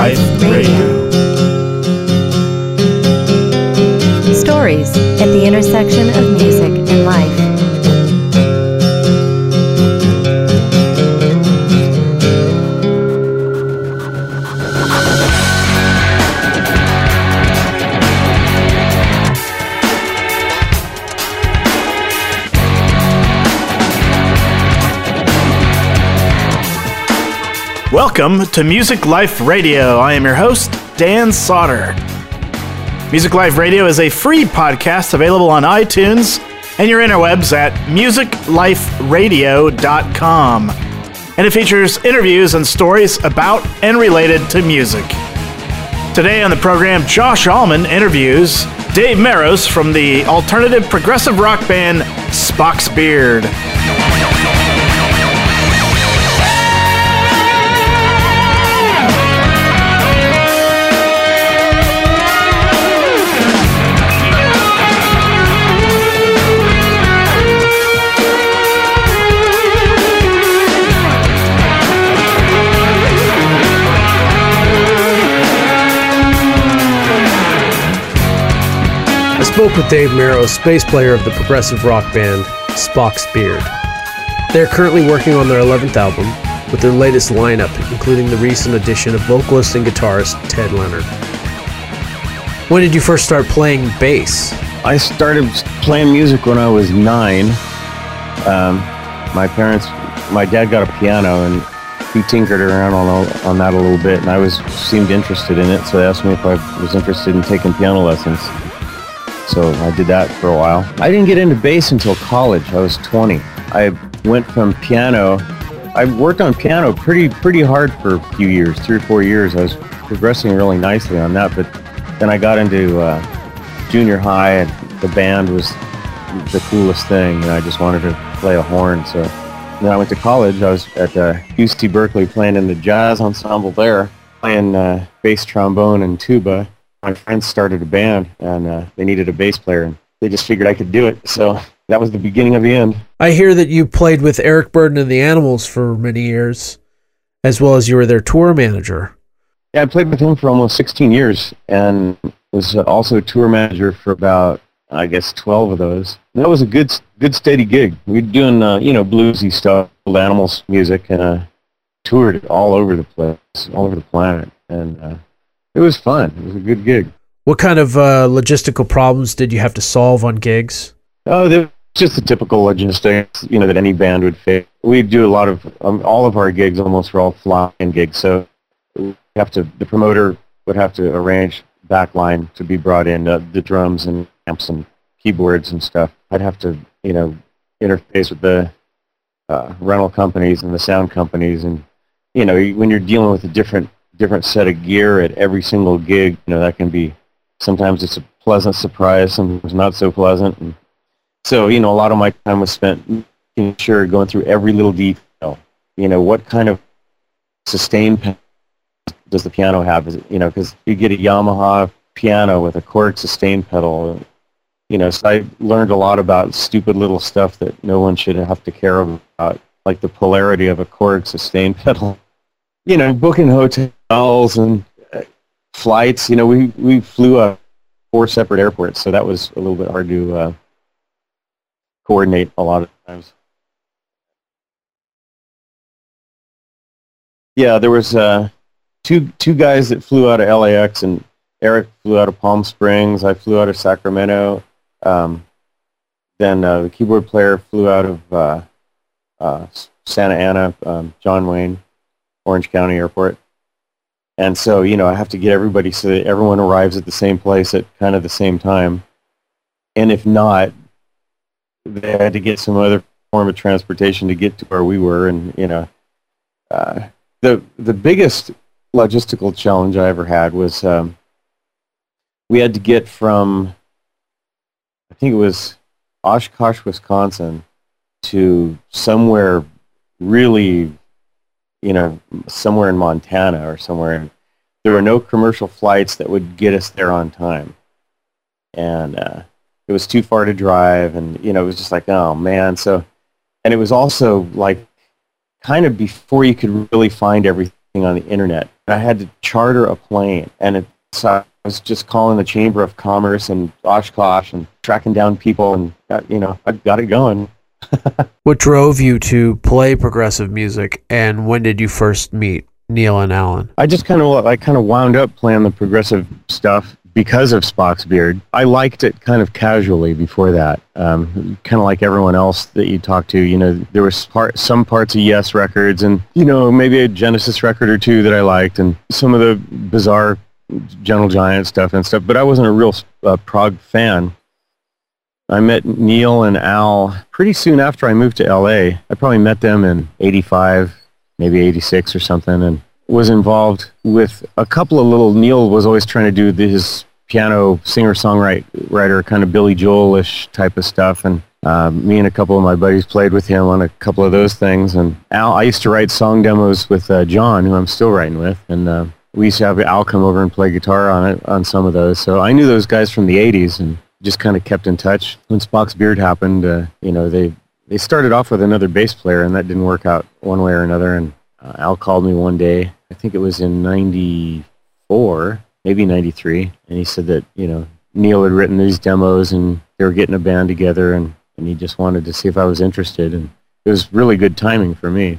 Life Radio. Stories at the intersection of music and life. Welcome to Music Life Radio. I am your host, Dan Sauter. Music Life Radio is a free podcast available on iTunes and your interwebs at musicliferadio.com. And it features interviews and stories about and related to music. Today on the program, Josh Allman interviews Dave Meros from the alternative progressive rock band Spock's Beard. Spoke with Dave Meros, bass player of the progressive rock band Spock's Beard. They are currently working on their 11th album, with their latest lineup including the recent addition of vocalist and guitarist Ted Leonard. When did you first start playing bass? I started playing music when I was nine. Um, my parents, my dad got a piano and he tinkered around on, on that a little bit, and I was seemed interested in it. So they asked me if I was interested in taking piano lessons. So I did that for a while. I didn't get into bass until college. I was 20. I went from piano. I worked on piano pretty pretty hard for a few years, three or four years. I was progressing really nicely on that, but then I got into uh, junior high, and the band was the coolest thing, and I just wanted to play a horn. So then I went to college. I was at uh, UC Berkeley playing in the jazz ensemble there, playing uh, bass trombone and tuba my friends started a band and uh, they needed a bass player and they just figured I could do it. So that was the beginning of the end. I hear that you played with Eric Burdon and the Animals for many years, as well as you were their tour manager. Yeah, I played with him for almost 16 years and was also tour manager for about, I guess, 12 of those. And that was a good, good steady gig. We were doing, uh, you know, bluesy stuff, Animals music, and uh, toured all over the place, all over the planet. And uh, it was fun. It was a good gig. What kind of uh, logistical problems did you have to solve on gigs? Oh, just the typical logistics, you know, that any band would face. We do a lot of um, all of our gigs almost were all fly-in gigs, so we have to the promoter would have to arrange backline to be brought in, uh, the drums and amps and keyboards and stuff. I'd have to, you know, interface with the uh, rental companies and the sound companies, and you know, when you're dealing with a different different set of gear at every single gig, you know, that can be sometimes it's a pleasant surprise, sometimes not so pleasant. And so, you know, a lot of my time was spent making sure going through every little detail. You know, what kind of sustain does the piano have? Is it, you know, because you get a Yamaha piano with a Korg sustain pedal. You know, so I learned a lot about stupid little stuff that no one should have to care about, like the polarity of a Korg sustain pedal. You know, booking hotels and uh, flights. You know, we we flew uh, four separate airports, so that was a little bit hard to uh, coordinate a lot of times. Yeah, there was uh, two two guys that flew out of LAX, and Eric flew out of Palm Springs. I flew out of Sacramento. Um, then uh, the keyboard player flew out of uh, uh, Santa Ana, um, John Wayne, Orange County Airport. And so, you know, I have to get everybody so that everyone arrives at the same place at kind of the same time. And if not, they had to get some other form of transportation to get to where we were. And, you know, uh, the, the biggest logistical challenge I ever had was um, we had to get from, I think it was Oshkosh, Wisconsin, to somewhere really you know, somewhere in Montana or somewhere. In, there were no commercial flights that would get us there on time, and uh, it was too far to drive, and you know, it was just like, oh man. So, and it was also like kind of before you could really find everything on the internet. I had to charter a plane, and it, so I was just calling the Chamber of Commerce and Oshkosh and tracking down people, and got, you know, I got it going. What drove you to play progressive music, and when did you first meet Neal and Alan? I just kind of I kind of wound up playing the progressive stuff because of Spock's beard. I liked it kind of casually before that, um, kind of like everyone else that you talk to. You know, there was part, some parts of Yes records, and you know maybe a Genesis record or two that I liked, and some of the bizarre Gentle Giant stuff and stuff. But I wasn't a real uh, prog fan. I met Neal and Al pretty soon after I moved to LA. I probably met them in 85, maybe 86 or something, and was involved with a couple of little, Neal was always trying to do his piano singer-songwriter kind of Billy Joel-ish type of stuff, and uh, me and a couple of my buddies played with him on a couple of those things. And Al, I used to write song demos with uh, John, who I'm still writing with, and uh, we used to have Al come over and play guitar on it on some of those. So I knew those guys from the 80s, and just kind of kept in touch. When Spock's Beard happened, uh, you know, they, they started off with another bass player, and that didn't work out one way or another. And uh, Al called me one day, I think it was in 94, maybe 93, and he said that, you know, Neal had written these demos, and they were getting a band together, and, and he just wanted to see if I was interested. And it was really good timing for me.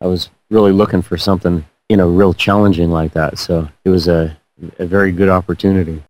I was really looking for something, you know, real challenging like that. So it was a, a very good opportunity.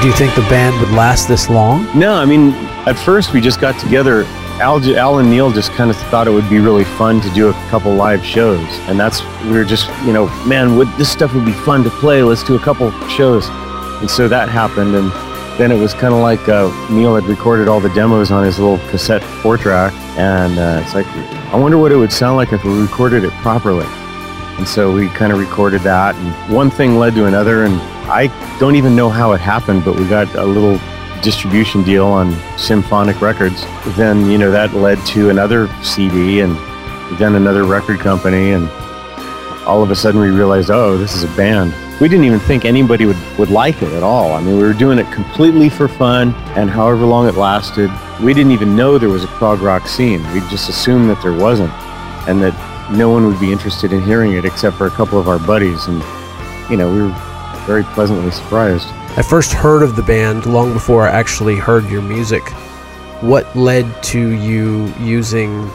Did you think the band would last this long? No, I mean, at first we just got together. Al, Al and Neal just kind of thought it would be really fun to do a couple live shows, and that's we were just you know, man, would this stuff would be fun to play? Let's do a couple shows, and so that happened, and then it was kind of like uh, Neal had recorded all the demos on his little cassette four track, and uh, it's like I wonder what it would sound like if we recorded it properly. And so we kind of recorded that, and one thing led to another, and I don't even know how it happened, but we got a little distribution deal on Syn-Phonic Records. Then, you know, that led to another CD and then another record company, and all of a sudden we realized, oh, this is a band. We didn't even think anybody would, would like it at all. I mean, we were doing it completely for fun, and however long it lasted, we didn't even know there was a prog rock scene. We just assumed that there wasn't, and that no one would be interested in hearing it except for a couple of our buddies. And, you know, we were very pleasantly surprised. I first heard of the band long before I actually heard your music. What led to you using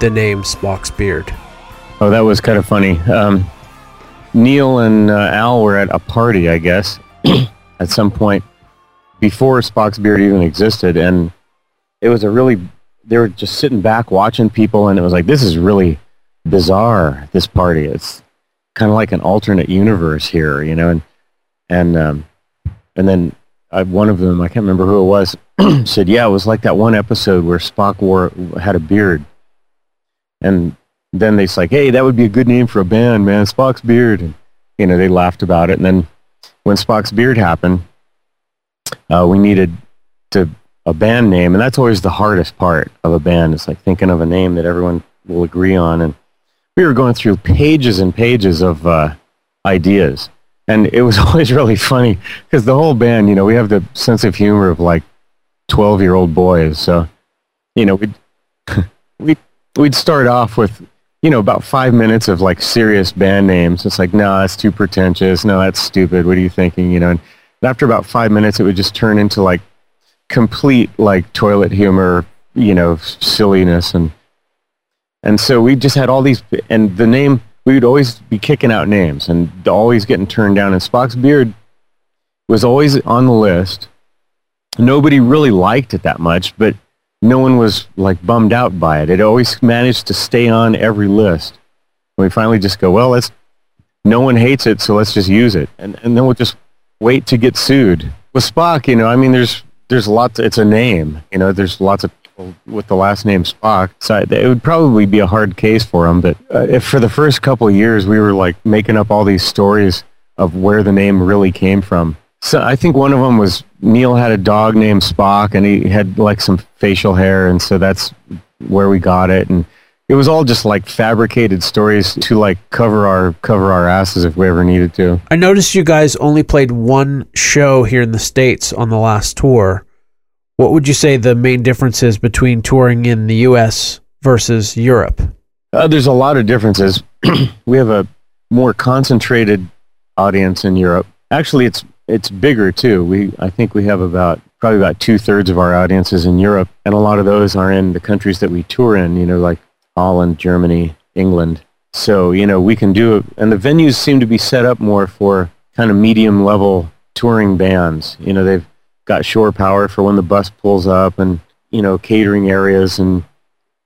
the name Spock's Beard? Oh, that was kind of funny. Um, Neal and uh, Al were at a party, I guess, at some point before Spock's Beard even existed, and it was a really they were just sitting back watching people, and it was like this is really bizarre. This party, it's kind of like an alternate universe here, you know, and and um, and then I, one of them, I can't remember who it was, said, "Yeah, it was like that one episode where Spock wore had a beard," and then they's like, "Hey, that would be a good name for a band, man, Spock's beard." And you know, they laughed about it, and then when Spock's beard happened, uh, we needed to a band name, and that's always the hardest part of a band. It's like thinking of a name that everyone will agree on, and we were going through pages and pages of uh, ideas, and it was always really funny because the whole band, you know, we have the sense of humor of like twelve-year-old boys, so you know, we'd we we'd start off with you know about five minutes of like serious band names. It's like, no, that's too pretentious. No, that's stupid. What are you thinking? You know, and after about five minutes, it would just turn into like complete like toilet humor, you know, silliness and and so we just had all these, and the name, we would always be kicking out names and always getting turned down. And Spock's Beard was always on the list. Nobody really liked it that much, but no one was like bummed out by it. It always managed to stay on every list. And we finally just go, well, let's, no one hates it, so let's just use it. And, and then we'll just wait to get sued. With Spock, you know, I mean, there's, there's lots, it's a name, you know, there's lots of with the last name Spock. So it would probably be a hard case for him. But uh, if for the first couple years we were like making up all these stories of where the name really came from. So I think one of them was Neal had a dog named Spock, and he had like some facial hair, and so that's where we got it. And it was all just like fabricated stories to like cover our cover our asses if we ever needed to. I noticed you guys only played one show here in the states on the last tour. What would you say the main differences between touring in the U.S. versus Europe? Uh, there's a lot of differences. we have a more concentrated audience in Europe. Actually, it's it's bigger too. We I think we have about probably about two thirds of our audiences in Europe, and a lot of those are in the countries that we tour in. You know, like Holland, Germany, England. So you know we can do it, and the venues seem to be set up more for kind of medium level touring bands. You know, they've got shore power for when the bus pulls up and, you know, catering areas and,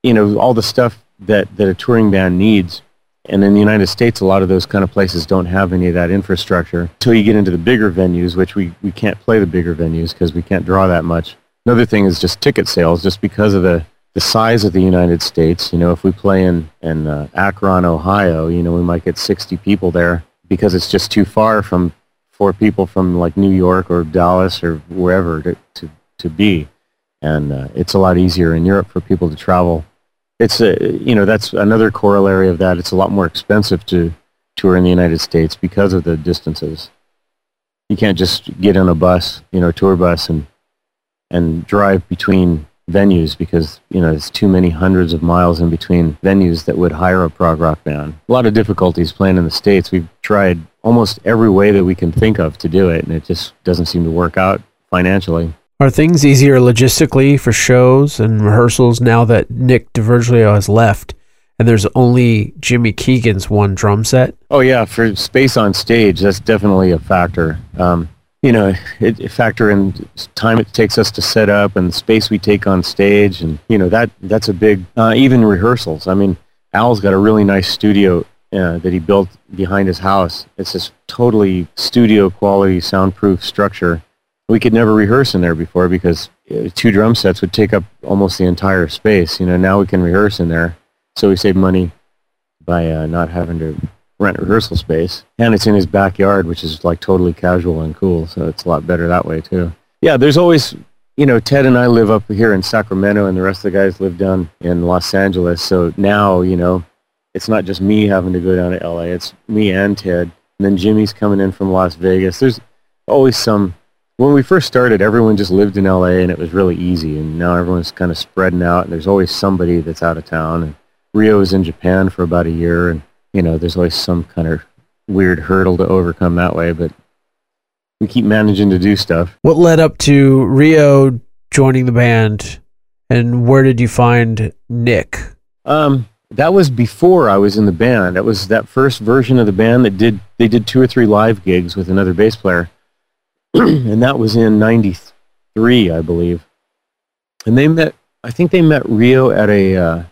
you know, all the stuff that, that a touring band needs. And in the United States, a lot of those kind of places don't have any of that infrastructure until you get into the bigger venues, which we, we can't play the bigger venues because we can't draw that much. Another thing is just ticket sales, just because of the, the size of the United States. You know, if we play in, in uh, Akron, Ohio, you know, we might get 60 people there because it's just too far from for people from like New York or Dallas or wherever to, to, to be. And uh, it's a lot easier in Europe for people to travel. It's a, you know, that's another corollary of that. It's a lot more expensive to tour in the United States because of the distances. You can't just get on a bus, you know, tour bus and, and drive between venues because you know there's too many hundreds of miles in between venues that would hire a prog rock band. A lot of difficulties playing in the states. We've tried almost every way that we can think of to do it, and it just doesn't seem to work out financially. Are things easier logistically for shows and rehearsals now that Nick D'Virgilio has left and there's only Jimmy Keegan's one drum set? Oh yeah, for space on stage, that's definitely a factor. Um, you know, it, it, factor in time it takes us to set up and the space we take on stage, and you know that that's a big. Uh, even rehearsals. I mean, Al's got a really nice studio uh, that he built behind his house. It's this totally studio quality, soundproof structure. We could never rehearse in there before because uh, two drum sets would take up almost the entire space. You know, now we can rehearse in there, so we save money by uh, not having to rent rehearsal space, and it's in his backyard, which is like totally casual and cool. So it's a lot better that way too. Yeah, there's always, you know, Ted and I live up here in Sacramento, and the rest of the guys live down in Los Angeles. So now, you know, it's not just me having to go down to LA. It's me and Ted, and then Jimmy's coming in from Las Vegas. There's always some. When we first started, everyone just lived in LA, and it was really easy. And now everyone's kind of spreading out, and there's always somebody that's out of town. And Ryo was in Japan for about a year, and you know, there's always some kind of weird hurdle to overcome that way, but we keep managing to do stuff. What led up to Ryo joining the band, and where did you find Nick? Um, that was before I was in the band. That was that first version of the band that did they did two or three live gigs with another bass player, and that was in '93, I believe. And they met. I think they met Ryo at a uh,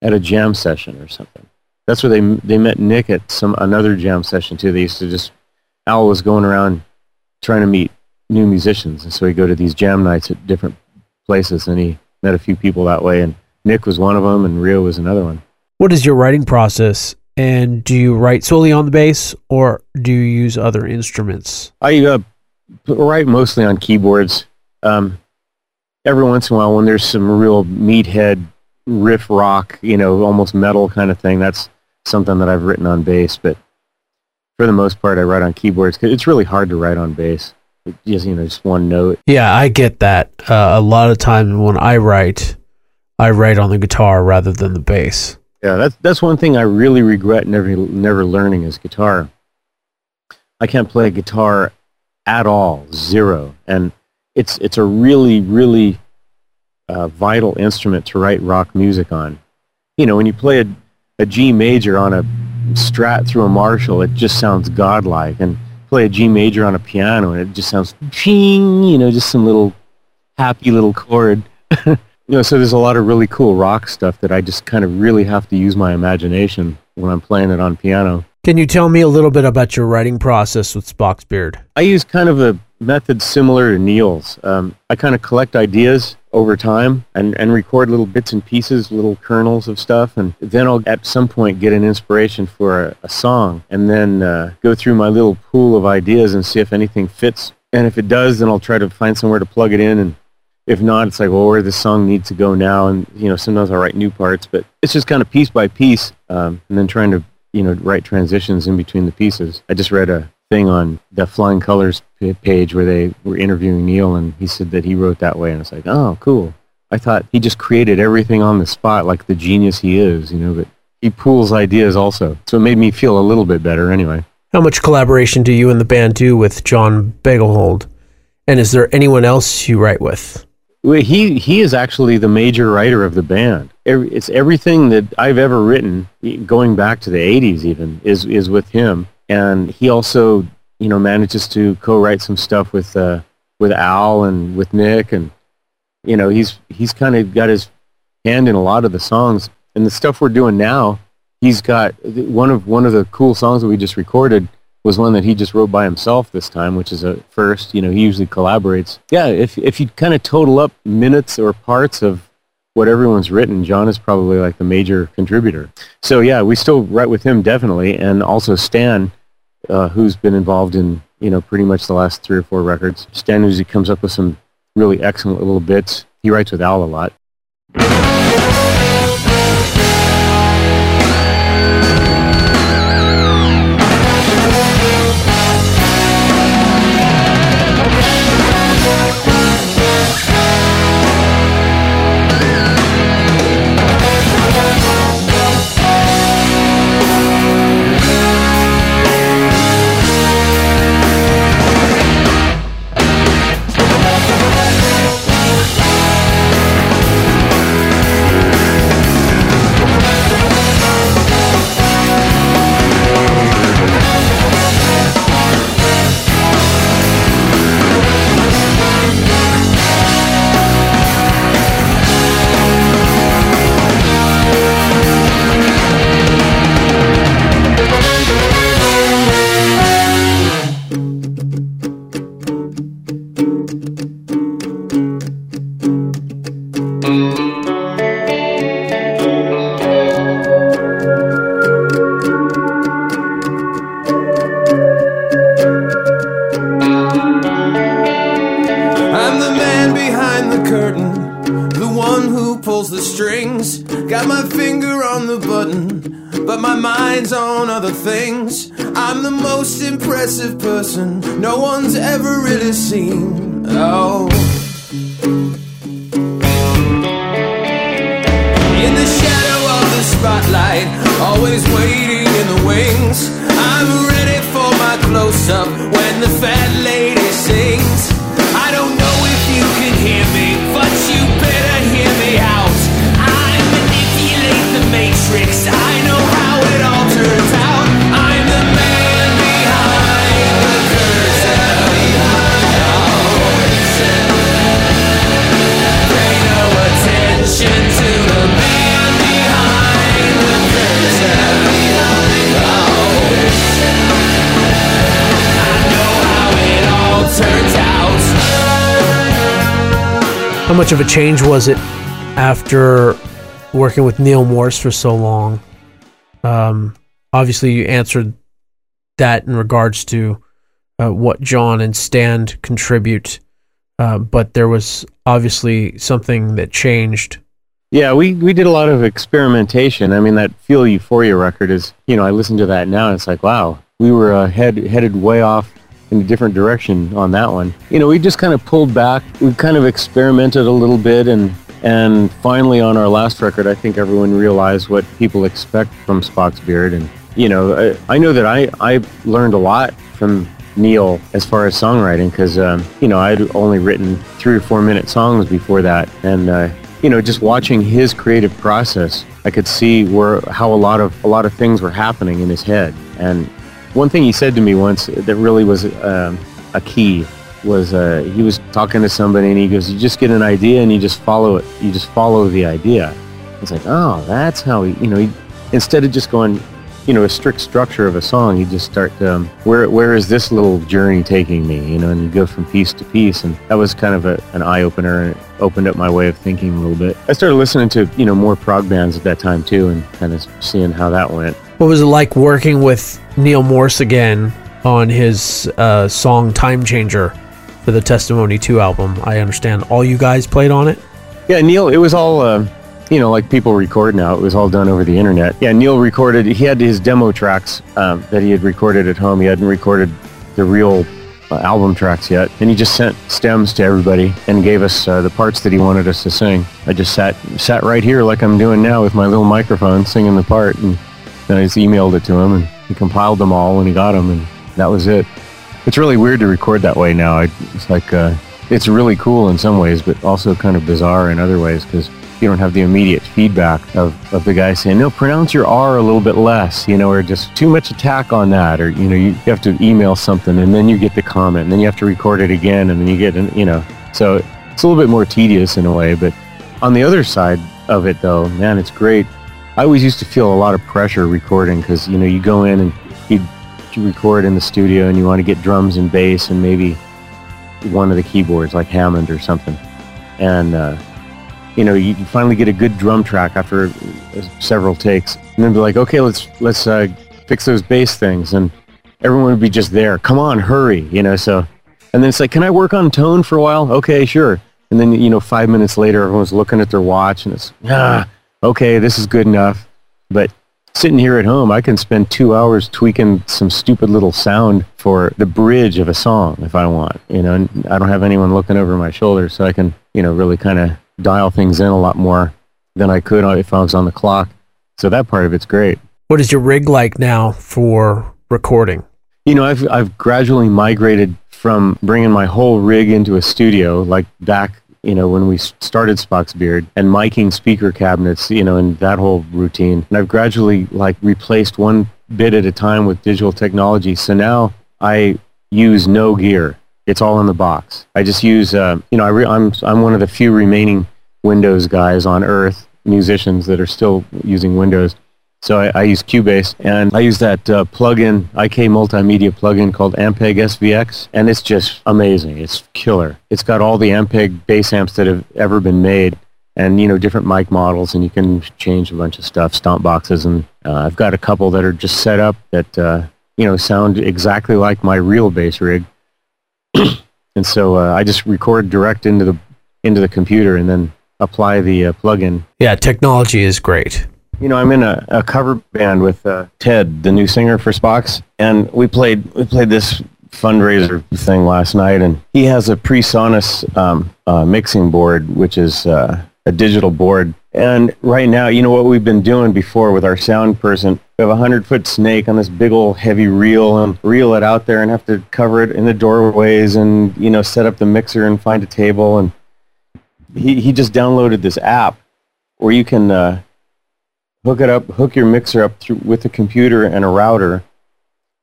at a jam session or something. That's where they they met Nick at some another jam session too. They used to just Al was going around trying to meet new musicians, and so he'd go to these jam nights at different places, and he met a few people that way. And Nick was one of them, and Ryo was another one. What is your writing process? And do you write solely on the bass, or do you use other instruments? I uh, write mostly on keyboards. Um, every once in a while, when there's some real meathead riff rock, you know, almost metal kind of thing, that's something that I've written on bass. But for the most part, I write on keyboards because it's really hard to write on bass. Just you know, just one note. Yeah, I get that. Uh, a lot of times when I write, I write on the guitar rather than the bass. Yeah, that's that's one thing I really regret never never learning is guitar. I can't play guitar at all, zero, and it's it's a really really uh, vital instrument to write rock music on. You know, when you play a, a G major on a Strat through a Marshall, it just sounds godlike, and play a G major on a piano, and it just sounds ching. You know, just some little happy little chord. you know, so there's a lot of really cool rock stuff that I just kind of really have to use my imagination when I'm playing it on piano. Can you tell me a little bit about your writing process with Spock's Beard? I use kind of a method similar to Neal's. Um, I kind of collect ideas over time and, and record little bits and pieces, little kernels of stuff, and then I'll at some point get an inspiration for a, a song and then uh, go through my little pool of ideas and see if anything fits. And if it does, then I'll try to find somewhere to plug it in and if not, it's like, well, where does this song needs to go now, and you know, sometimes I'll write new parts, but it's just kind of piece by piece, um, and then trying to you know, write transitions in between the pieces. I just read a thing on the Flying Colors page where they were interviewing Neal, and he said that he wrote that way, and it's like, oh, cool. I thought he just created everything on the spot like the genius he is, you know, but he pools ideas also. So it made me feel a little bit better anyway. How much collaboration do you and the band do with John Boegehold? And is there anyone else you write with? He he is actually the major writer of the band. It's everything that I've ever written, going back to the '80s, even is is with him. And he also, you know, manages to co-write some stuff with uh, with Al and with Nick, and you know, he's he's kind of got his hand in a lot of the songs. And the stuff we're doing now, he's got one of one of the cool songs that we just recorded was one that he just wrote by himself this time, which is a first. You know, he usually collaborates. Yeah, if if you kind of total up minutes or parts of what everyone's written, John is probably like the major contributor. So yeah, we still write with him definitely, and also Stan, uh, who's been involved in you know pretty much the last three or four records. Stan usually comes up with some really excellent little bits. He writes with Al a lot. Much of a change was it after working with Neal Morse for so long? Um, obviously, you answered that in regards to uh, what John and Stan contribute, uh, but there was obviously something that changed. Yeah, we, we did a lot of experimentation. I mean, that Feel Euphoria record is, you know, I listen to that now and it's like, wow, we were uh, head, headed way off in a different direction on that one. You know, we just kind of pulled back. We kind of experimented a little bit and and finally on our last record, I think everyone realized what people expect from Spock's Beard. And, you know, I, I know that I, I learned a lot from Neal as far as songwriting because, um, you know, I'd only written three or four minute songs before that. And, uh, you know, just watching his creative process, I could see where how a lot of a lot of things were happening in his head. And one thing he said to me once that really was um, a key was uh, he was talking to somebody and he goes, "You just get an idea and you just follow it. You just follow the idea." It's like, oh, that's how he, you know, he, instead of just going, you know, a strict structure of a song, you just start, um, where where is this little journey taking me, you know, and you go from piece to piece, and that was kind of a, an eye opener and it opened up my way of thinking a little bit. I started listening to, you know, more prog bands at that time too, and kind of seeing how that went. What was it like working with Neal Morse again on his uh, song Time Changer for the Testimony 2 album? I understand all you guys played on it? Yeah, Neal, it was all, uh, you know, like people record now. It was all done over the internet. Yeah, Neal recorded, he had his demo tracks um, that he had recorded at home. He hadn't recorded the real uh, album tracks yet. And he just sent stems to everybody and gave us uh, the parts that he wanted us to sing. I just sat sat right here like I'm doing now with my little microphone singing the part. And then I just emailed it to him and he compiled them all when he got them and that was it. It's really weird to record that way now. It's like, uh, it's really cool in some ways, but also kind of bizarre in other ways because you don't have the immediate feedback of, of the guy saying, no, pronounce your R a little bit less, you know, or just too much attack on that. Or, you know, you have to email something and then you get the comment and then you have to record it again and then you get, an, you know, so it's a little bit more tedious in a way. But on the other side of it though, man, it's great I always used to feel a lot of pressure recording because you know you go in and you record in the studio and you want to get drums and bass and maybe one of the keyboards like Hammond or something, and uh, you know you finally get a good drum track after several takes, and then be like, okay, let's let's uh, fix those bass things, and everyone would be just there. Come on, hurry, you know. So, and then it's like, can I work on tone for a while? Okay, sure. And then you know, five minutes later, everyone's looking at their watch, and it's ah okay, this is good enough. But sitting here at home, I can spend two hours tweaking some stupid little sound for the bridge of a song if I want. You know, and I don't have anyone looking over my shoulder, so I can, you know, really kind of dial things in a lot more than I could if I was on the clock. So that part of it's great. What is your rig like now for recording? You know, I've I've gradually migrated from bringing my whole rig into a studio, like back you know, when we started Spock's Beard and miking speaker cabinets, you know, and that whole routine. And I've gradually like replaced one bit at a time with digital technology. So now I use no gear. It's all in the box. I just use, uh, you know, I re- I'm, I'm one of the few remaining Windows guys on Earth, musicians that are still using Windows. So I, I, use Cubase, and I use that uh, plugin, IK Multimedia plugin called Ampeg SVX, and it's just amazing. It's killer. It's got all the Ampeg bass amps that have ever been made, and you know different mic models, and you can change a bunch of stuff, stomp boxes, and uh, I've got a couple that are just set up that uh, you know sound exactly like my real bass rig, and so uh, I just record direct into the into the computer, and then apply the uh, plugin. Yeah, technology is great. You know, I'm in a, a cover band with uh, Ted, the new singer for Spock's, and we played we played this fundraiser thing last night, and he has a PreSonus um, uh, mixing board, which is uh, a digital board. And right now, you know what we've been doing before with our sound person, we have a hundred foot snake on this big old heavy reel and reel it out there and have to cover it in the doorways and you know set up the mixer and find a table and he he just downloaded this app where you can uh, hook it up, hook your mixer up through, with a computer and a router,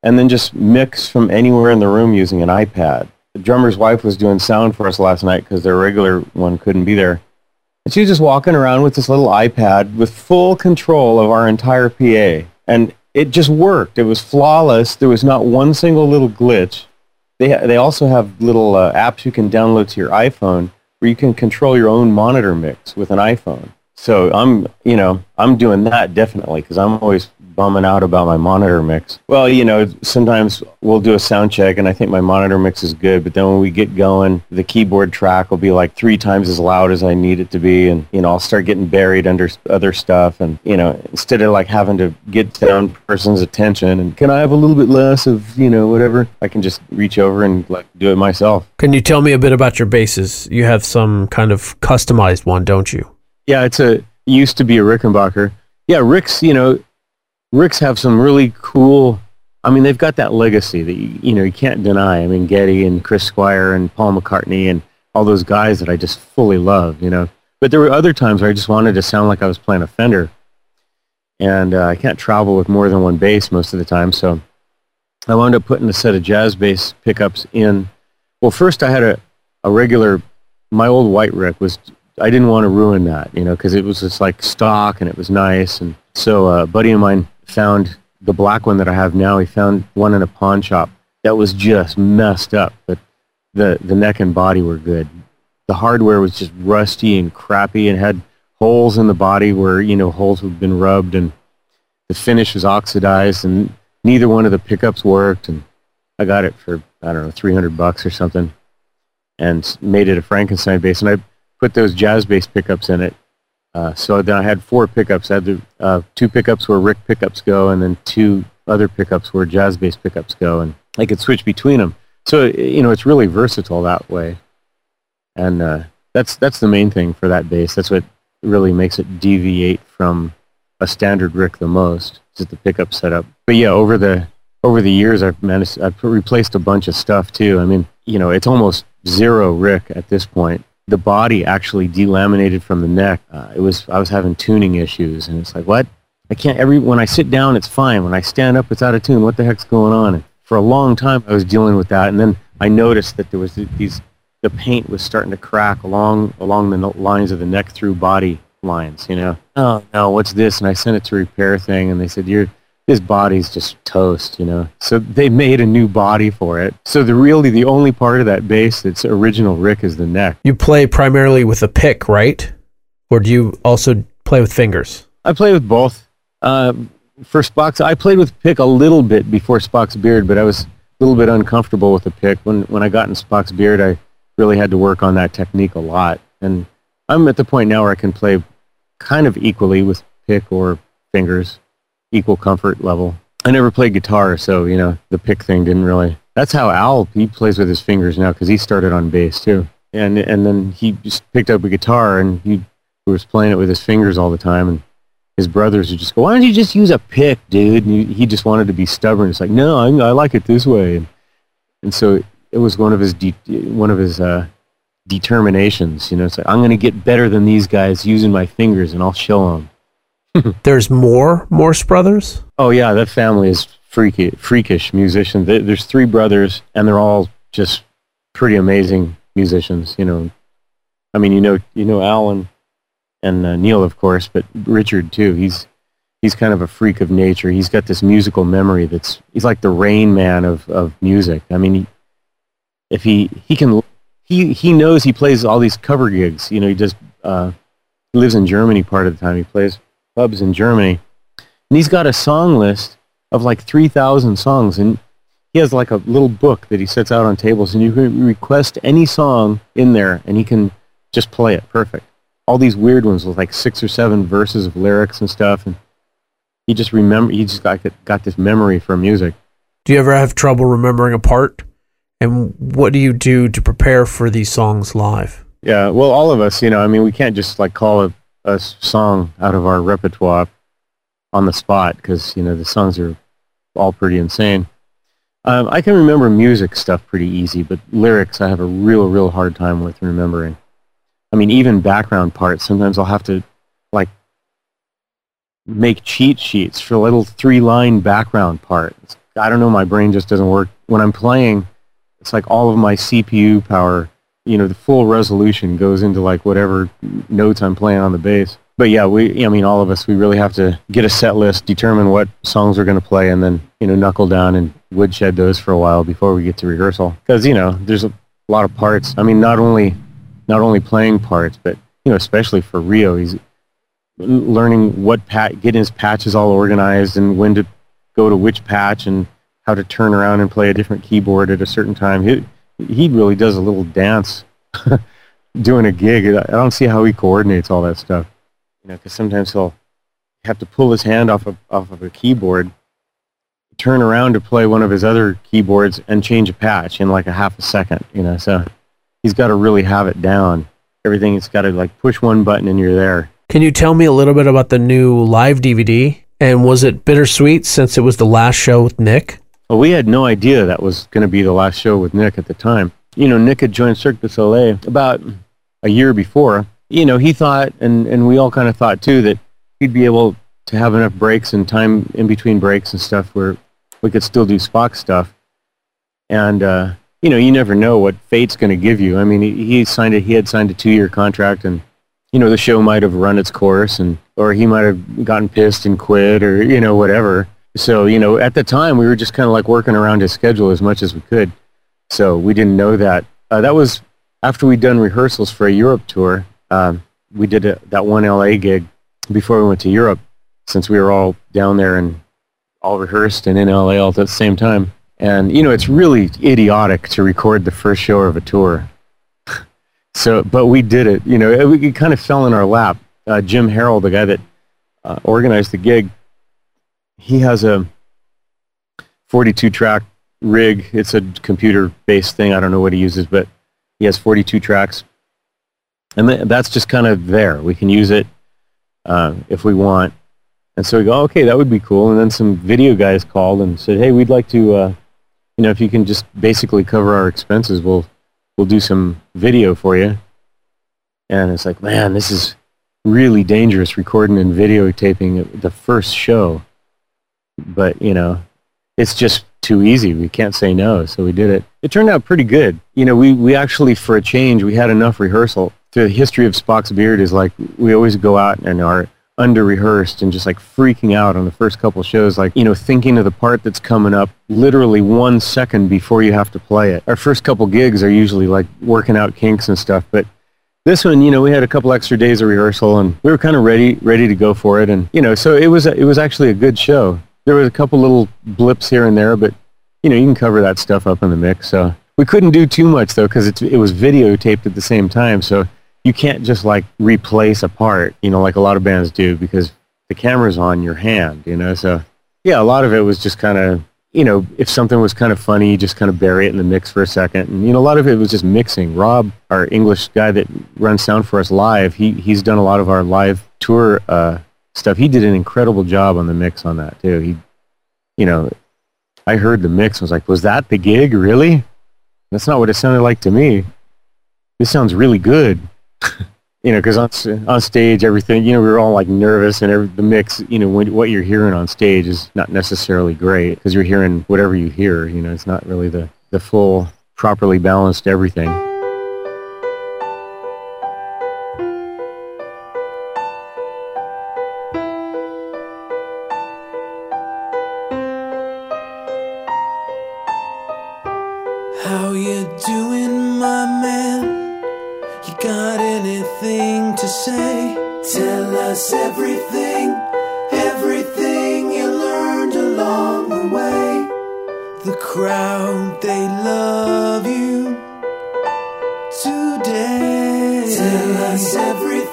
and then just mix from anywhere in the room using an iPad. The drummer's wife was doing sound for us last night because their regular one couldn't be there. And she was just walking around with this little iPad with full control of our entire PA. And it just worked. It was flawless. There was not one single little glitch. They, ha- they also have little uh, apps you can download to your iPhone where you can control your own monitor mix with an iPhone. So I'm, you know, I'm doing that definitely because I'm always bumming out about my monitor mix. Well, you know, sometimes we'll do a sound check and I think my monitor mix is good, but then when we get going, the keyboard track will be like three times as loud as I need it to be and, you know, I'll start getting buried under other stuff and, you know, instead of like having to get sound person's attention and can I have a little bit less of, you know, whatever, I can just reach over and like do it myself. Can you tell me a bit about your basses? You have some kind of customized one, don't you? Yeah, it's a, used to be a Rickenbacker. Yeah, Rick's, you know, Ricks have some really cool. I mean, they've got that legacy that you, you know you can't deny. I mean, Geddy and Chris Squire and Paul McCartney and all those guys that I just fully love. You know, but there were other times where I just wanted to sound like I was playing a Fender, and uh, I can't travel with more than one bass most of the time, so I wound up putting a set of jazz bass pickups in. Well, first I had a a regular. My old white Rick was. I didn't want to ruin that, you know, because it was just like stock and it was nice, and so uh, a buddy of mine found the black one that I have now. He found one in a pawn shop that was just messed up, but the the neck and body were good. The hardware was just rusty and crappy and had holes in the body where you know holes had been rubbed and the finish was oxidized and neither one of the pickups worked and I got it for I don't know 300 bucks or something and made it a Frankenstein bass and I put those jazz bass pickups in it uh, so then I had four pickups. I had the, uh, two pickups where Rick pickups go, and then two other pickups where jazz bass pickups go, and I could switch between them. So you know, it's really versatile that way, and uh, that's that's the main thing for that bass. That's what really makes it deviate from a standard Rick the most is the pickup setup. But yeah, over the over the years, I've managed I've replaced a bunch of stuff too. I mean, you know, it's almost zero Rick at this point the body actually delaminated from the neck. Uh, it was I was having tuning issues, and it's like what I can't. Every when I sit down, it's fine. When I stand up, it's out of tune. What the heck's going on? And for a long time, I was dealing with that, and then I noticed that there was these the paint was starting to crack along along the lines of the neck through body lines. You know, oh no, what's this? And I sent it to repair thing, and they said you're his body's just toast, you know. So they made a new body for it. So the really the only part of that bass that's original Rick is the neck. You play primarily with a pick, right? Or do you also play with fingers? I play with both. Uh, for Spock's, I played with pick a little bit before Spock's beard, but I was a little bit uncomfortable with the pick. When when I got in Spock's beard, I really had to work on that technique a lot. And I'm at the point now where I can play kind of equally with pick or fingers equal comfort level. I never played guitar, so you know the pick thing didn't really. That's how Al he plays with his fingers now because he started on bass too, and and then he just picked up a guitar and he was playing it with his fingers all the time, and his brothers would just go, "Why don't you just use a pick, dude?" And he, just wanted to be stubborn. It's like, no, I, I like it this way, and, and so it was one of his de- one of his uh, determinations. You know, it's like I'm going to get better than these guys using my fingers, and I'll show them. There's more Morse brothers. Oh yeah, that family is freaky, freakish musicians. There's three brothers, and they're all just pretty amazing musicians. You know, I mean, you know, you know Alan and uh, Neal, of course, but Richard too. He's he's kind of a freak of nature. He's got this musical memory that's he's like the Rain Man of of music. I mean, he, if he he can he he knows he plays all these cover gigs. You know, he just uh, lives in Germany part of the time. He plays clubs in Germany. And he's got a song list of like 3,000 songs. And he has like a little book that he sets out on tables. And you can request any song in there and he can just play it perfect. All these weird ones with like six or seven verses of lyrics and stuff. And he just remember, he just got, got this memory for music. Do you ever have trouble remembering a part? And what do you do to prepare for these songs live? Yeah, well, all of us, you know, I mean, we can't just like call a a song out of our repertoire on the spot because you know the songs are all pretty insane. Um, I can remember music stuff pretty easy, but lyrics I have a real, real hard time with remembering. I mean, even background parts. Sometimes I'll have to like make cheat sheets for a little three-line background part. I don't know. My brain just doesn't work when I'm playing. It's like all of my CPU power you know, the full resolution goes into like whatever notes I'm playing on the bass. But yeah, we, I mean, all of us, we really have to get a set list, determine what songs we're going to play, and then, you know, knuckle down and woodshed those for a while before we get to rehearsal. Because, you know, there's a lot of parts. I mean, not only not only playing parts, but you know, especially for Ryo, he's learning what pat, getting his patches all organized and when to go to which patch and how to turn around and play a different keyboard at a certain time. He he really does a little dance doing a gig. I don't see how he coordinates all that stuff. You know, because sometimes he'll have to pull his hand off of off of a keyboard, turn around to play one of his other keyboards, and change a patch in like a half a second. You know, so he's got to really have it down. Everything it's got to like push one button and you're there. Can you tell me a little bit about the new live DVD? And was it bittersweet since it was the last show with Nick? Well, we had no idea that was going to be the last show with Nick at the time. You know, Nick had joined Cirque du Soleil about a year before. You know, he thought, and, and we all kind of thought too, that he'd be able to have enough breaks and time in between breaks and stuff where we could still do Spock stuff. And, uh, you know, you never know what fate's going to give you. I mean, he, he signed it, he had signed a two-year contract and you know, the show might have run its course and, or he might have gotten pissed and quit or, you know, whatever. So, you know, at the time we were just kind of like working around his schedule as much as we could. So we didn't know that. Uh, that was after we'd done rehearsals for a Europe tour. Um, we did a, that one LA gig before we went to Europe since we were all down there and all rehearsed and in LA all at the same time. And, you know, it's really idiotic to record the first show of a tour so, but we did it. You know, it, it kind of fell in our lap. Uh, Jim Harrell, the guy that uh, organized the gig, he has a 42 track rig. It's a computer based thing. I don't know what he uses, but he has 42 tracks. And th- that's just kind of there. We can use it uh, if we want. And so we go, okay, that would be cool. And then some video guys called and said, hey, we'd like to, uh, you know, if you can just basically cover our expenses, we'll we'll do some video for you. And it's like, man, this is really dangerous recording and videotaping the first show. But, you know, it's just too easy. We can't say no, so we did it. It turned out pretty good. You know, we, we actually, for a change, we had enough rehearsal. The history of Spock's Beard is like we always go out and are under rehearsed and just like freaking out on the first couple shows, like, you know, thinking of the part that's coming up literally one second before you have to play it. Our first couple gigs are usually like working out kinks and stuff, but this one, you know, we had a couple extra days of rehearsal and we were kind of ready, ready to go for it. And, you know, so it was, it was actually a good show. There was a couple little blips here and there, but, you know, you can cover that stuff up in the mix. So we couldn't do too much though, because it was videotaped at the same time. So you can't just like replace a part, you know, like a lot of bands do because the camera's on your hand, you know. So yeah, a lot of it was just kind of, you know, if something was kind of funny, you just kind of bury it in the mix for a second. And you know, a lot of it was just mixing. Rob, our English guy that runs sound for us live, he he's done a lot of our live tour uh, stuff. He did an incredible job on the mix on that too. He, you know, I heard the mix. I was like, was that the gig? Really? That's not what it sounded like to me. This sounds really good you know, because on, on stage, everything, you know, we were all like nervous and every, the mix, you know, when, what you're hearing on stage is not necessarily great because you're hearing whatever you hear, you know, it's not really the, the full, properly balanced everything. Got anything to say? Tell us everything, everything you learned along the way. The crowd, they love you today. Tell us everything,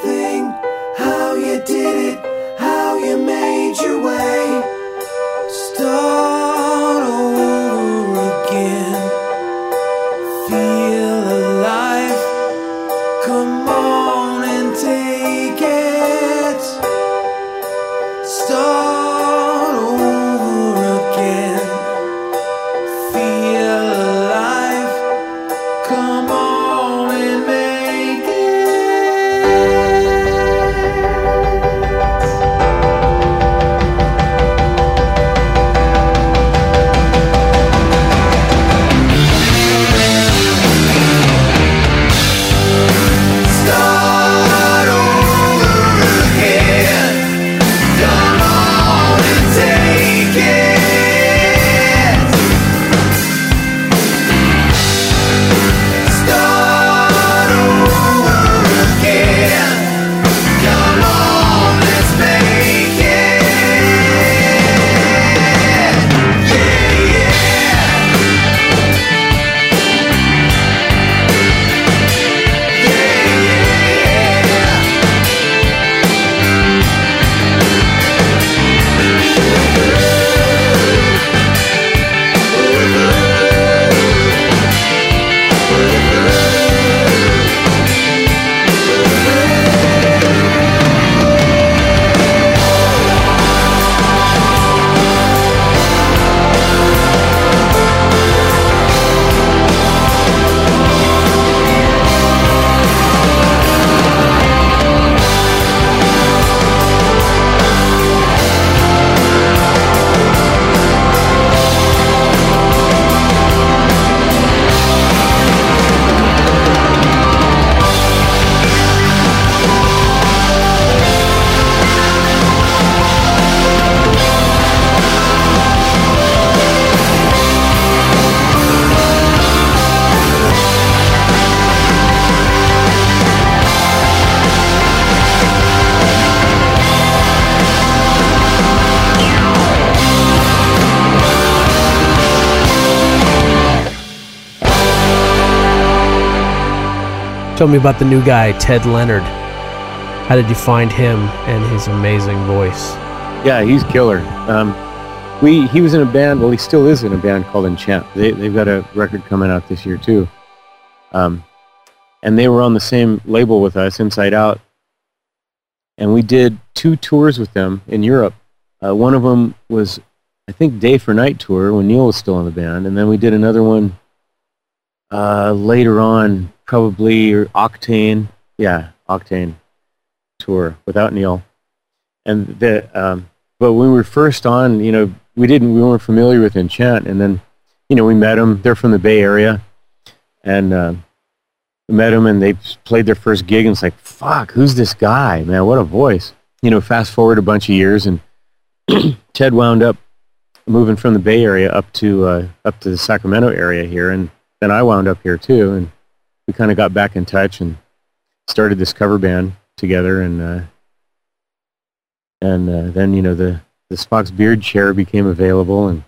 Tell me about the new guy, Ted Leonard. How did you find him and his amazing voice? Yeah, he's killer. Um, we he was in a band. Well, he still is in a band called Enchant. They they've got a record coming out this year too. Um, and they were on the same label with us, Inside Out. And we did two tours with them in Europe. Uh, one of them was, I think, Day for Night tour when Neal was still in the band, and then we did another one uh, later on, probably Octane. Yeah, Octane tour without Neal. And the um, but when we were first on, you know, we didn't we weren't familiar with Enchant, and then you know we met them. They're from the Bay Area, and uh, we met them, and they played their first gig, and it's like, fuck, who's this guy, man? What a voice! You know, fast forward a bunch of years, and Ted wound up moving from the Bay Area up to uh, up to the Sacramento area here, and then I wound up here too, and we kind of got back in touch and started this cover band together, and uh, and uh, then you know the the Spock's beard chair became available, and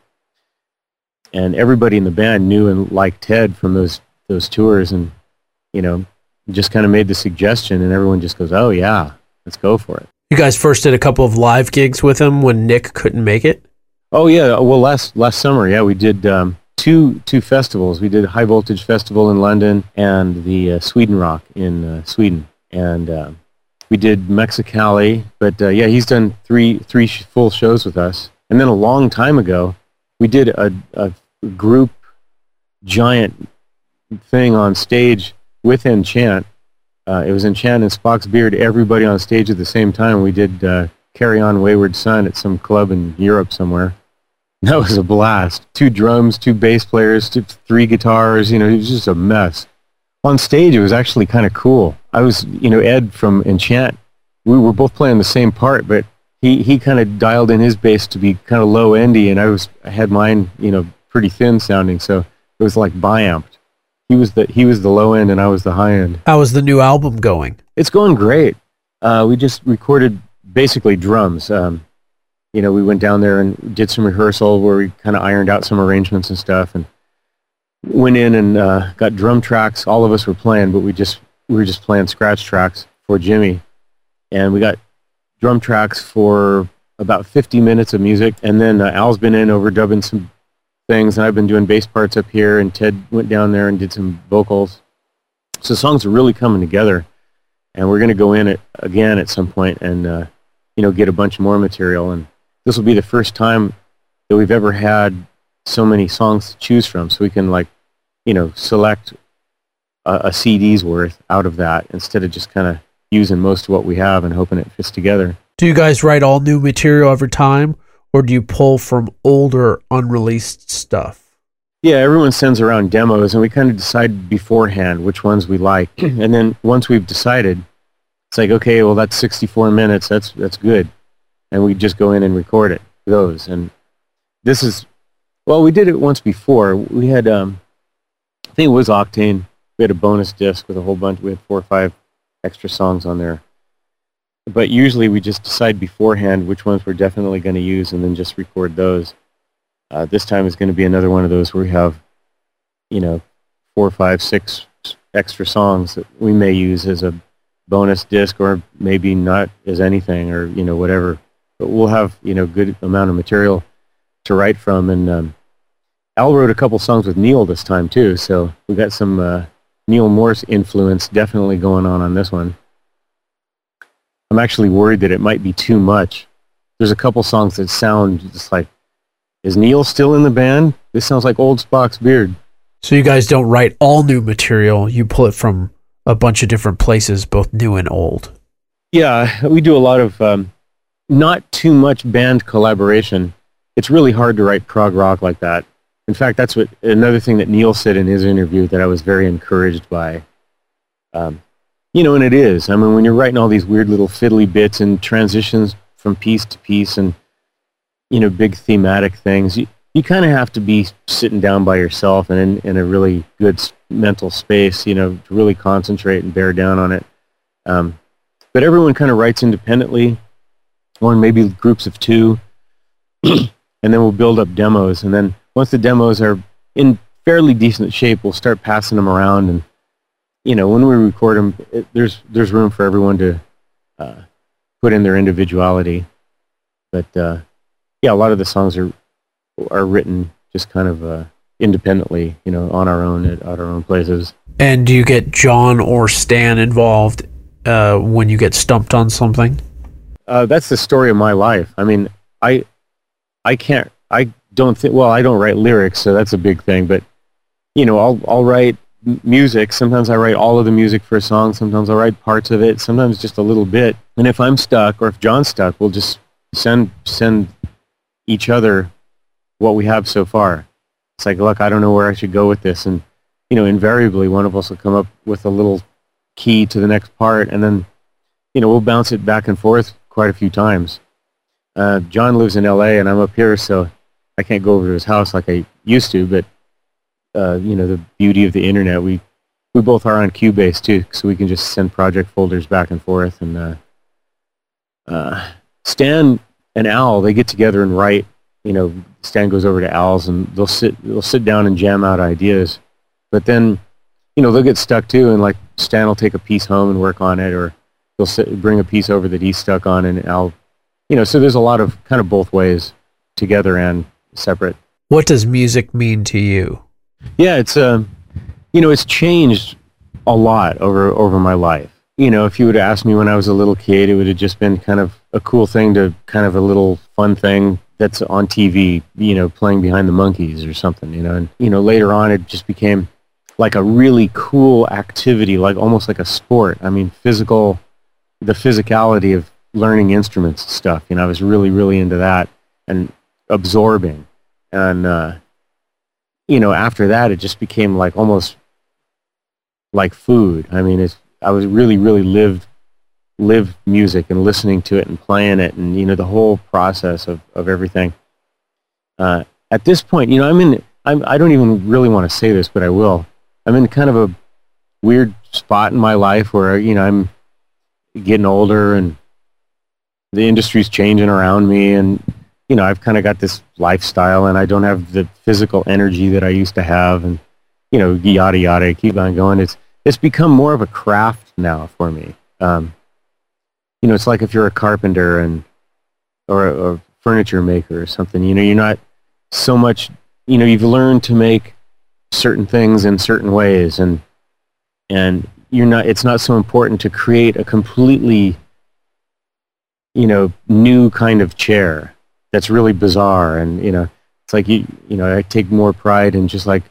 and everybody in the band knew and liked Ted from those those tours, and you know just kind of made the suggestion, and everyone just goes, "Oh yeah, let's go for it." You guys first did a couple of live gigs with him when Nick couldn't make it. Oh yeah, well last last summer, yeah, we did um, two two festivals. We did High Voltage Festival in London and the uh, Sweden Rock in uh, Sweden, and uh, we did Mexicali. But uh, yeah, he's done three three sh- full shows with us. And then a long time ago, we did a, a group giant thing on stage with Enchant. Uh, it was Enchant and Spock's Beard, everybody on stage at the same time. We did uh, Carry On Wayward Son at some club in Europe somewhere. That was a blast. Two drums, two bass players, two, three guitars. You know, it was just a mess. On stage, it was actually kind of cool. I was, you know, Ed from Enchant. We were both playing the same part, but he, he kind of dialed in his bass to be kind of low endy, and I was I had mine, you know, pretty thin sounding, so it was like biamped. He was the he was the low end, and I was the high end. How is the new album going? It's going great. Uh, we just recorded basically drums. Um, you know, we went down there and did some rehearsal where we kind of ironed out some arrangements and stuff, and went in and uh, got drum tracks. All of us were playing, but we just we were just playing scratch tracks for Jimmy, and we got drum tracks for about 50 minutes of music, and then uh, Al's been in overdubbing some things, and I've been doing bass parts up here, and Ted went down there and did some vocals. So songs are really coming together, and we're going to go in it again at some point and uh, you know get a bunch more material. And this will be the first time that we've ever had so many songs to choose from, so we can like you know select a, a CD's worth out of that instead of just kind of using most of what we have and hoping it fits together. Do you guys write all new material every time, or do you pull from older unreleased stuff? Yeah, everyone sends around demos, and we kind of decide beforehand which ones we like. and then once we've decided, it's like, okay, well, that's 64 minutes. That's that's good, and we just go in and record it. Those and this is, well, we did it once before. We had, um, I think it was Octane. We had a bonus disc with a whole bunch. We had four or five extra songs on there. But usually we just decide beforehand which ones we're definitely going to use, and then just record those. Uh, this time is going to be another one of those where we have, you know, four, five, six extra songs that we may use as a bonus disc or maybe not as anything or, you know, whatever. But we'll have, you know, good amount of material to write from. And um, Al wrote a couple songs with Neal this time too. So we got some uh, Neal Morse influence definitely going on on this one. I'm actually worried that it might be too much. There's a couple songs that sound just like is Neal still in the band? This sounds like old Spock's beard. So you guys don't write all new material; you pull it from a bunch of different places, both new and old. Yeah, we do a lot of um, not too much band collaboration. It's really hard to write prog rock like that. In fact, that's what another thing that Neal said in his interview that I was very encouraged by. Um, you know, and it is. I mean, when you're writing all these weird little fiddly bits and transitions from piece to piece and you know, big thematic things, you, you kind of have to be sitting down by yourself and in, in a really good mental space, you know, to really concentrate and bear down on it. Um, but everyone kind of writes independently, or maybe groups of two, and then we'll build up demos. And then once the demos are in fairly decent shape, we'll start passing them around and you know, when we record them, it, there's there's room for everyone to uh, put in their individuality. But uh, yeah, a lot of the songs are are written just kind of uh, independently, you know, on our own at, at our own places. And do you get John or Stan involved uh, when you get stumped on something? Uh, that's the story of my life. I mean, I I can't I don't think well I don't write lyrics, so that's a big thing. But you know, I'll I'll write music. Sometimes I write all of the music for a song. Sometimes I write parts of it. Sometimes just a little bit. And if I'm stuck or if John's stuck, we'll just send send each other what we have so far. It's like, look, I don't know where I should go with this, and you know, invariably one of us will come up with a little key to the next part, and then you know we'll bounce it back and forth quite a few times. Uh, John lives in L.A. and I'm up here, so I can't go over to his house like I used to. But uh, you know, the beauty of the internet, we we both are on Cubase too, so we can just send project folders back and forth. And uh, uh, Stan and Al, they get together and write. You know, Stan goes over to Al's and they'll sit they'll sit down and jam out ideas. But then, you know, they'll get stuck too, and like Stan will take a piece home and work on it, or he'll sit, bring a piece over that he's stuck on, and I'll, you know, so there's a lot of kind of both ways, together and separate. What does music mean to you? Yeah, it's um, you know, it's changed a lot over over my life. You know, if you would have asked me when I was a little kid, it would have just been kind of a cool thing to kind of a little fun thing that's on TV, you know, playing behind the Monkees or something, you know. And you know, later on it just became like a really cool activity, like almost like a sport. I mean, physical the physicality of learning instruments and stuff. You know, I was really, really into that and absorbing. And uh, you know, after that, it just became like almost like food. I mean, it's I was really, really lived lived music and listening to it and playing it, and you know, the whole process of of everything. Uh, at this point, you know, I'm in. I'm, I don't even really want to say this, but I will. I'm in kind of a weird spot in my life where you know I'm getting older and the industry's changing around me and you know i've kind of got this lifestyle and i don't have the physical energy that i used to have and you know yada yada keep on going. It's it's become more of a craft now for me. Um, you know it's like if you're a carpenter and or a, a furniture maker or something you know you're not so much you know you've learned to make certain things in certain ways and and you're not it's not so important to create a completely you know new kind of chair that's really bizarre and you know it's like you you know I take more pride in just like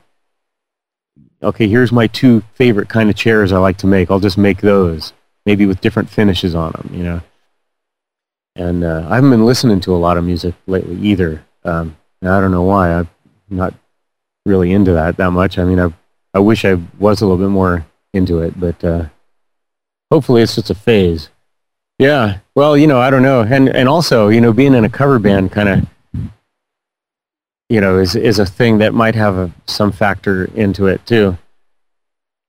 okay here's my two favorite kind of chairs I like to make. I'll just make those maybe with different finishes on them you know. And uh, I haven't been listening to a lot of music lately either. Um, I don't know why. I'm not really into that that much. I mean I I wish I was a little bit more into it, but uh, hopefully it's just a phase. Yeah. Well, you know, I don't know, and and also, you know, being in a cover band kind of, you know, is is a thing that might have a, some factor into it too.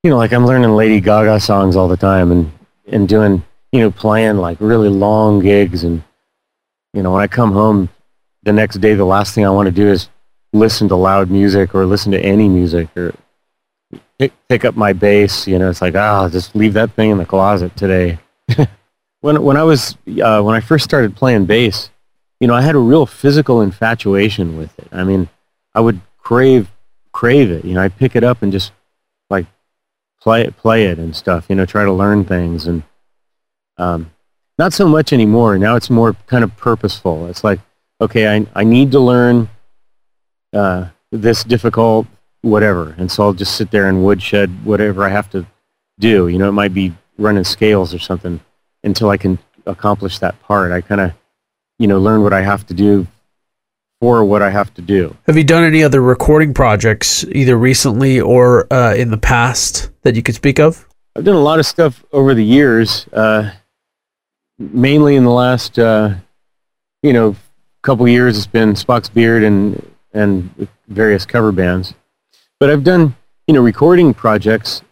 You know, like I'm learning Lady Gaga songs all the time, and and doing, you know, playing like really long gigs, and you know, when I come home the next day, the last thing I want to do is listen to loud music or listen to any music or pick, pick up my bass. You know, it's like, ah, just leave that thing in the closet today. when when I was uh, when I first started playing bass, you know, I had a real physical infatuation with it. I mean, I would crave crave it. You know, I'd pick it up and just like play it, play it and stuff. You know, try to learn things and um, not so much anymore. Now it's more kind of purposeful. It's like, okay, I I need to learn uh, this difficult whatever. And so I'll just sit there and woodshed whatever I have to do. You know, it might be running scales or something until I can accomplish that part. I kind of, you know, learn what I have to do for what I have to do. Have you done any other recording projects, either recently or uh, in the past, that you could speak of? I've done a lot of stuff over the years, uh, mainly in the last, uh, you know, couple years. It's been Spock's Beard and and various cover bands. But I've done, you know, recording projects,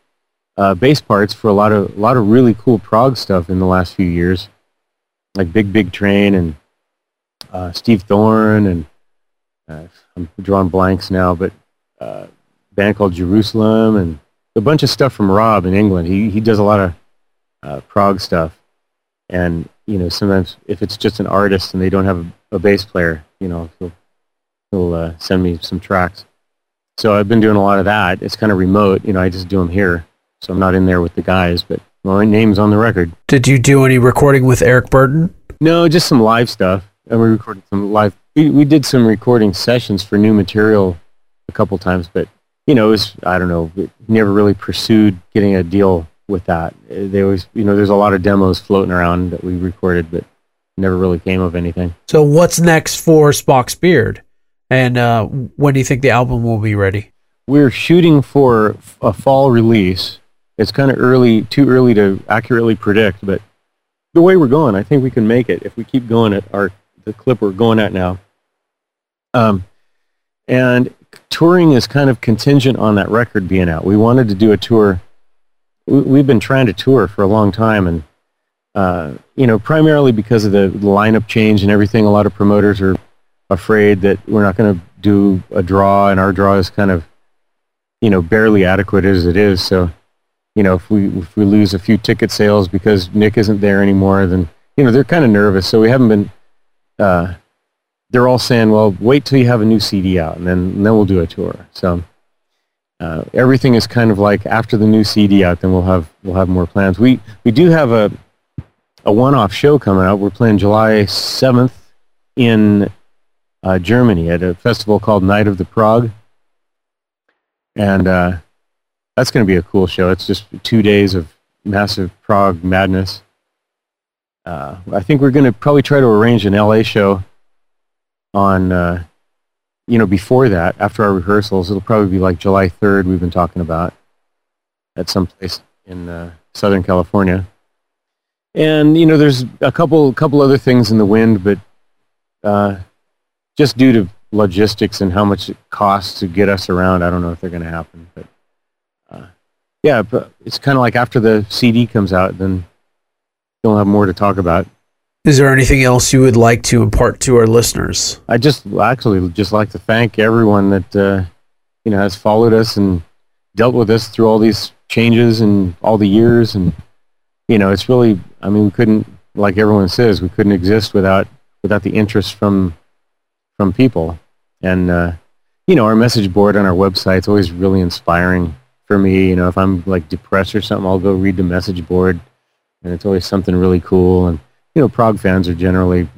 uh, bass parts for a lot of a lot of really cool prog stuff in the last few years, like Big Big Train and uh, Steve Thorne and uh, I'm drawing blanks now, but uh, band called Jerusalem and a bunch of stuff from Rob in England. He he does a lot of uh, prog stuff, and you know sometimes if it's just an artist and they don't have a, a bass player, you know he'll he'll uh, send me some tracks. So I've been doing a lot of that. It's kind of remote, you know. I just do them here, so I'm not in there with the guys, but my name's on the record. Did you do any recording with Eric Burdon? No, just some live stuff. And we recorded some live. We, we did some recording sessions for new material a couple times, but you know, it was I don't know. Never really pursued getting a deal with that. There was, you know, there's a lot of demos floating around that we recorded, but never really came of anything. So what's next for Spock's Beard? And uh, when do you think the album will be ready? We're shooting for a fall release. It's kind of early, too early to accurately predict, but the way we're going, I think we can make it if we keep going at our the clip we're going at now. Um, and touring is kind of contingent on that record being out. We wanted to do a tour. We, we've been trying to tour for a long time, and uh, you know, primarily because of the lineup change and everything. A lot of promoters are afraid that we're not going to do a draw, and our draw is kind of, you know, barely adequate as it is. So, you know, if we if we lose a few ticket sales because Nick isn't there anymore, then you know they're kind of nervous. So we haven't been. Uh, they're all saying, "Well, wait till you have a new CD out, and then and then we'll do a tour." So uh, everything is kind of like after the new CD out, then we'll have we'll have more plans. We we do have a a one-off show coming out. We're playing July seventh in uh, Germany at a festival called Night of the Prog, and uh, that's going to be a cool show. It's just two days of massive prog madness. Uh, I think we're going to probably try to arrange an LA show on, uh, you know, before that, after our rehearsals. It'll probably be like July 3rd, we've been talking about, at some place in uh, Southern California. And, you know, there's a couple, couple other things in the wind, but uh, just due to logistics and how much it costs to get us around, I don't know if they're going to happen. But uh, yeah, but it's kind of like after the CD comes out, then you'll have more to talk about. Is there anything else you would like to impart to our listeners? I just actually just like to thank everyone that uh, you know has followed us and dealt with us through all these changes and all the years, and you know it's really I mean we couldn't like everyone says we couldn't exist without without the interest from from people, and uh, you know our message board on our website is always really inspiring for me. You know if I'm like depressed or something, I'll go read the message board, and it's always something really cool and you know, prog fans are generally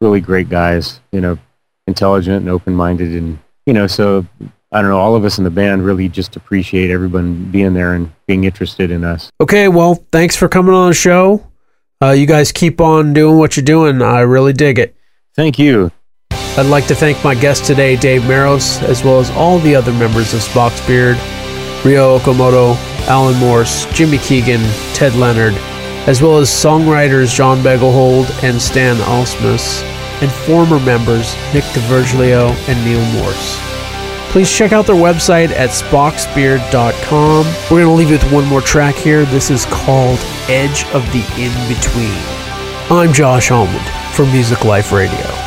really great guys, you know, intelligent and open-minded. And, you know, so I don't know, all of us in the band really just appreciate everyone being there and being interested in us. Okay, well, thanks for coming on the show. Uh, you guys keep on doing what you're doing. I really dig it. Thank you. I'd like to thank my guest today, Dave Meros, as well as all the other members of Spock's Beard, Ryo Okumoto, Alan Morse, Jimmy Keegan, Ted Leonard, as well as songwriters John Boegehold and Stan Ausmus, and former members Nick D'Virgilio and Neal Morse. Please check out their website at spocksbeard.com. We're going to leave you with one more track here. This is called Edge of the In Between. I'm Josh Almond for Music Life Radio.